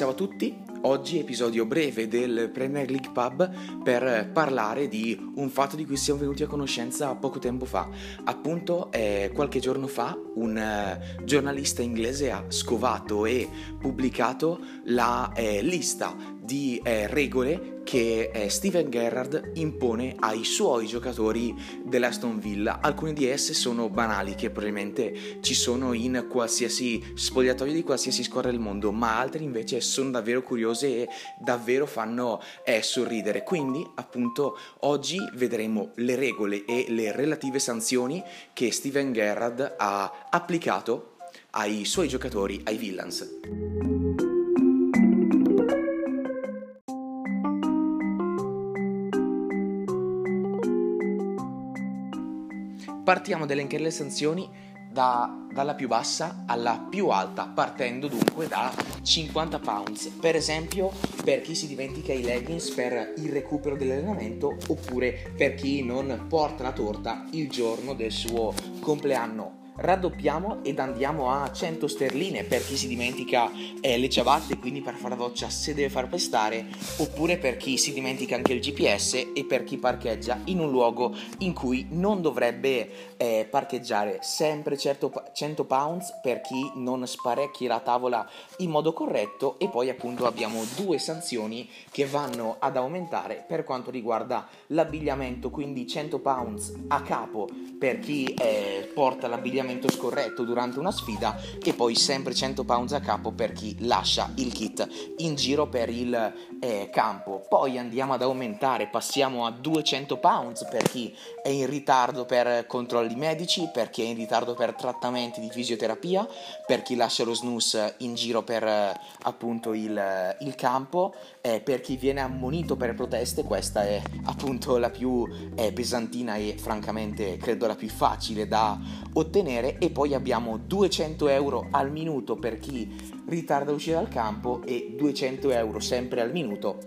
Ciao a tutti, oggi episodio breve del Premier League Pub per parlare di un fatto di cui siamo venuti a conoscenza poco tempo fa. Appunto, eh, qualche giorno fa un eh, giornalista inglese ha scovato e pubblicato la eh, lista di eh, regole che Steven Gerrard impone ai suoi giocatori dell'Aston Villa. Alcune di esse sono banali, che probabilmente ci sono in qualsiasi spogliatoio di qualsiasi squadra del mondo, ma altre invece sono davvero curiose e davvero fanno eh, sorridere. Quindi, appunto, oggi vedremo le regole e le relative sanzioni che Steven Gerrard ha applicato ai suoi giocatori, ai Villans. Partiamo dall'elencare le sanzioni da, dalla più bassa alla più alta, partendo dunque da 50 pounds. Per esempio, per chi si dimentica i leggings per il recupero dell'allenamento oppure per chi non porta la torta il giorno del suo compleanno raddoppiamo ed andiamo a 100 sterline per chi si dimentica eh, le ciabatte, quindi per fare la doccia se deve far pestare, oppure per chi si dimentica anche il GPS e per chi parcheggia in un luogo in cui non dovrebbe eh, parcheggiare. Sempre certo, 100 pounds per chi non sparecchi la tavola in modo corretto e poi appunto abbiamo due sanzioni che vanno ad aumentare per quanto riguarda l'abbigliamento, quindi 100 pounds a capo per chi eh, porta l'abbigliamento comportamento scorretto durante una sfida e poi sempre 100 pounds a capo per chi lascia il kit in giro per il eh, campo. Poi andiamo ad aumentare, passiamo a 200 pounds per chi è in ritardo per controlli medici, per chi è in ritardo per trattamenti di fisioterapia, per chi lascia lo snus in giro per eh, appunto il, il campo, eh, per chi viene ammonito per proteste, questa è appunto la più eh, pesantina e francamente credo la più facile da ottenere ottenere e poi abbiamo 200 euro al minuto per chi ritarda uscire dal campo e 200 euro sempre al minuto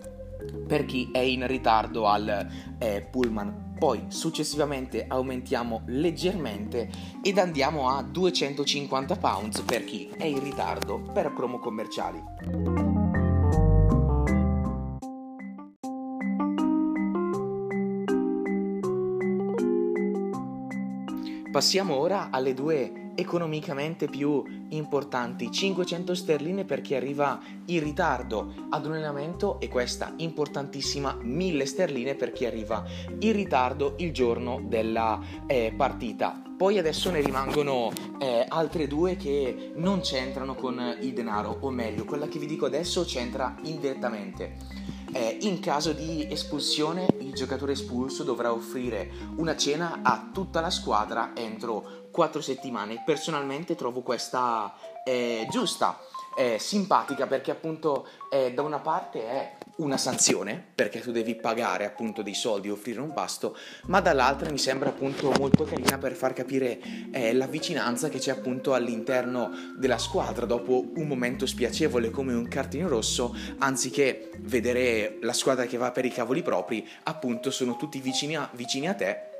per chi è in ritardo al eh, pullman. Poi successivamente aumentiamo leggermente ed andiamo a 250 pounds per chi è in ritardo per promo commerciali. Passiamo ora alle due economicamente più importanti, 500 sterline per chi arriva in ritardo ad un allenamento e questa importantissima 1000 sterline per chi arriva in ritardo il giorno della eh, partita. Poi adesso ne rimangono eh, altre due che non c'entrano con il denaro, o meglio, quella che vi dico adesso c'entra indirettamente. Eh, in caso di espulsione il giocatore espulso dovrà offrire una cena a tutta la squadra entro 4 settimane. Personalmente trovo questa eh, giusta, eh, simpatica perché appunto eh, da una parte è una sanzione perché tu devi pagare appunto dei soldi e offrire un pasto, ma dall'altra mi sembra appunto molto carina per far capire eh, la vicinanza che c'è appunto all'interno della squadra. Dopo un momento spiacevole come un cartino rosso, anziché vedere la squadra che va per i cavoli propri, appunto sono tutti vicini a, vicini a te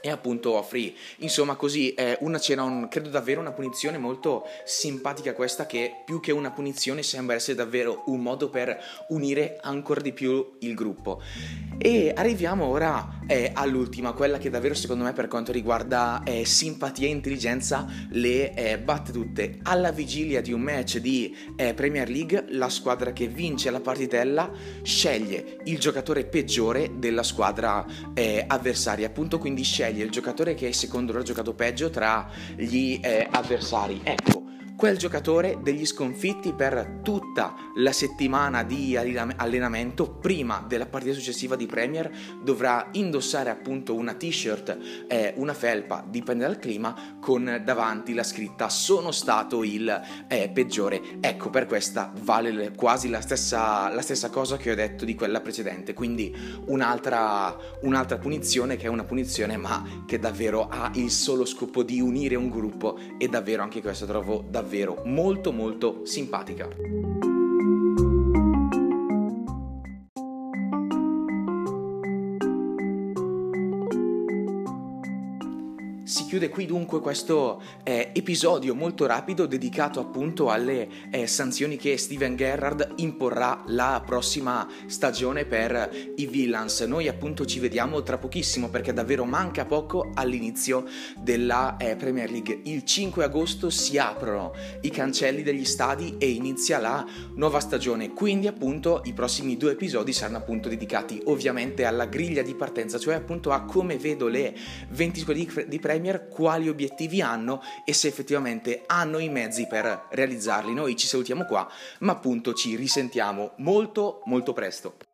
e appunto offrì. Insomma così eh, una c'era un, credo davvero una punizione molto simpatica questa che più che una punizione sembra essere davvero un modo per unire ancora di più il gruppo. E arriviamo ora eh, all'ultima quella che davvero secondo me per quanto riguarda eh, simpatia e intelligenza le eh, batte tutte alla vigilia di un match di eh, Premier League la squadra che vince la partitella sceglie il giocatore peggiore della squadra eh, avversaria appunto quindi sceglie il giocatore che secondo loro ha giocato peggio tra gli eh, avversari. Ecco, quel giocatore degli sconfitti per tutta la settimana di allenamento prima della partita successiva di Premier dovrà indossare appunto una t-shirt, eh, una felpa, dipende dal clima, con davanti la scritta sono stato il eh, peggiore. Ecco, per questa vale quasi la stessa, la stessa, cosa che ho detto di quella precedente, quindi un'altra, un'altra punizione che è una punizione ma che davvero ha il solo scopo di unire un gruppo e davvero anche questo trovo davvero davvero molto molto simpatica. Chiude qui dunque questo eh, episodio molto rapido dedicato appunto alle eh, sanzioni che Steven Gerrard imporrà la prossima stagione per i Villans. Noi appunto ci vediamo tra pochissimo perché davvero manca poco all'inizio della eh, Premier League. Il 5 agosto si aprono i cancelli degli stadi e inizia la nuova stagione. Quindi appunto i prossimi due episodi saranno appunto dedicati ovviamente alla griglia di partenza, cioè appunto a come vedo le 20 squadre di Premier, quali obiettivi hanno e se effettivamente hanno i mezzi per realizzarli. Noi ci salutiamo qua, ma appunto ci risentiamo molto molto presto.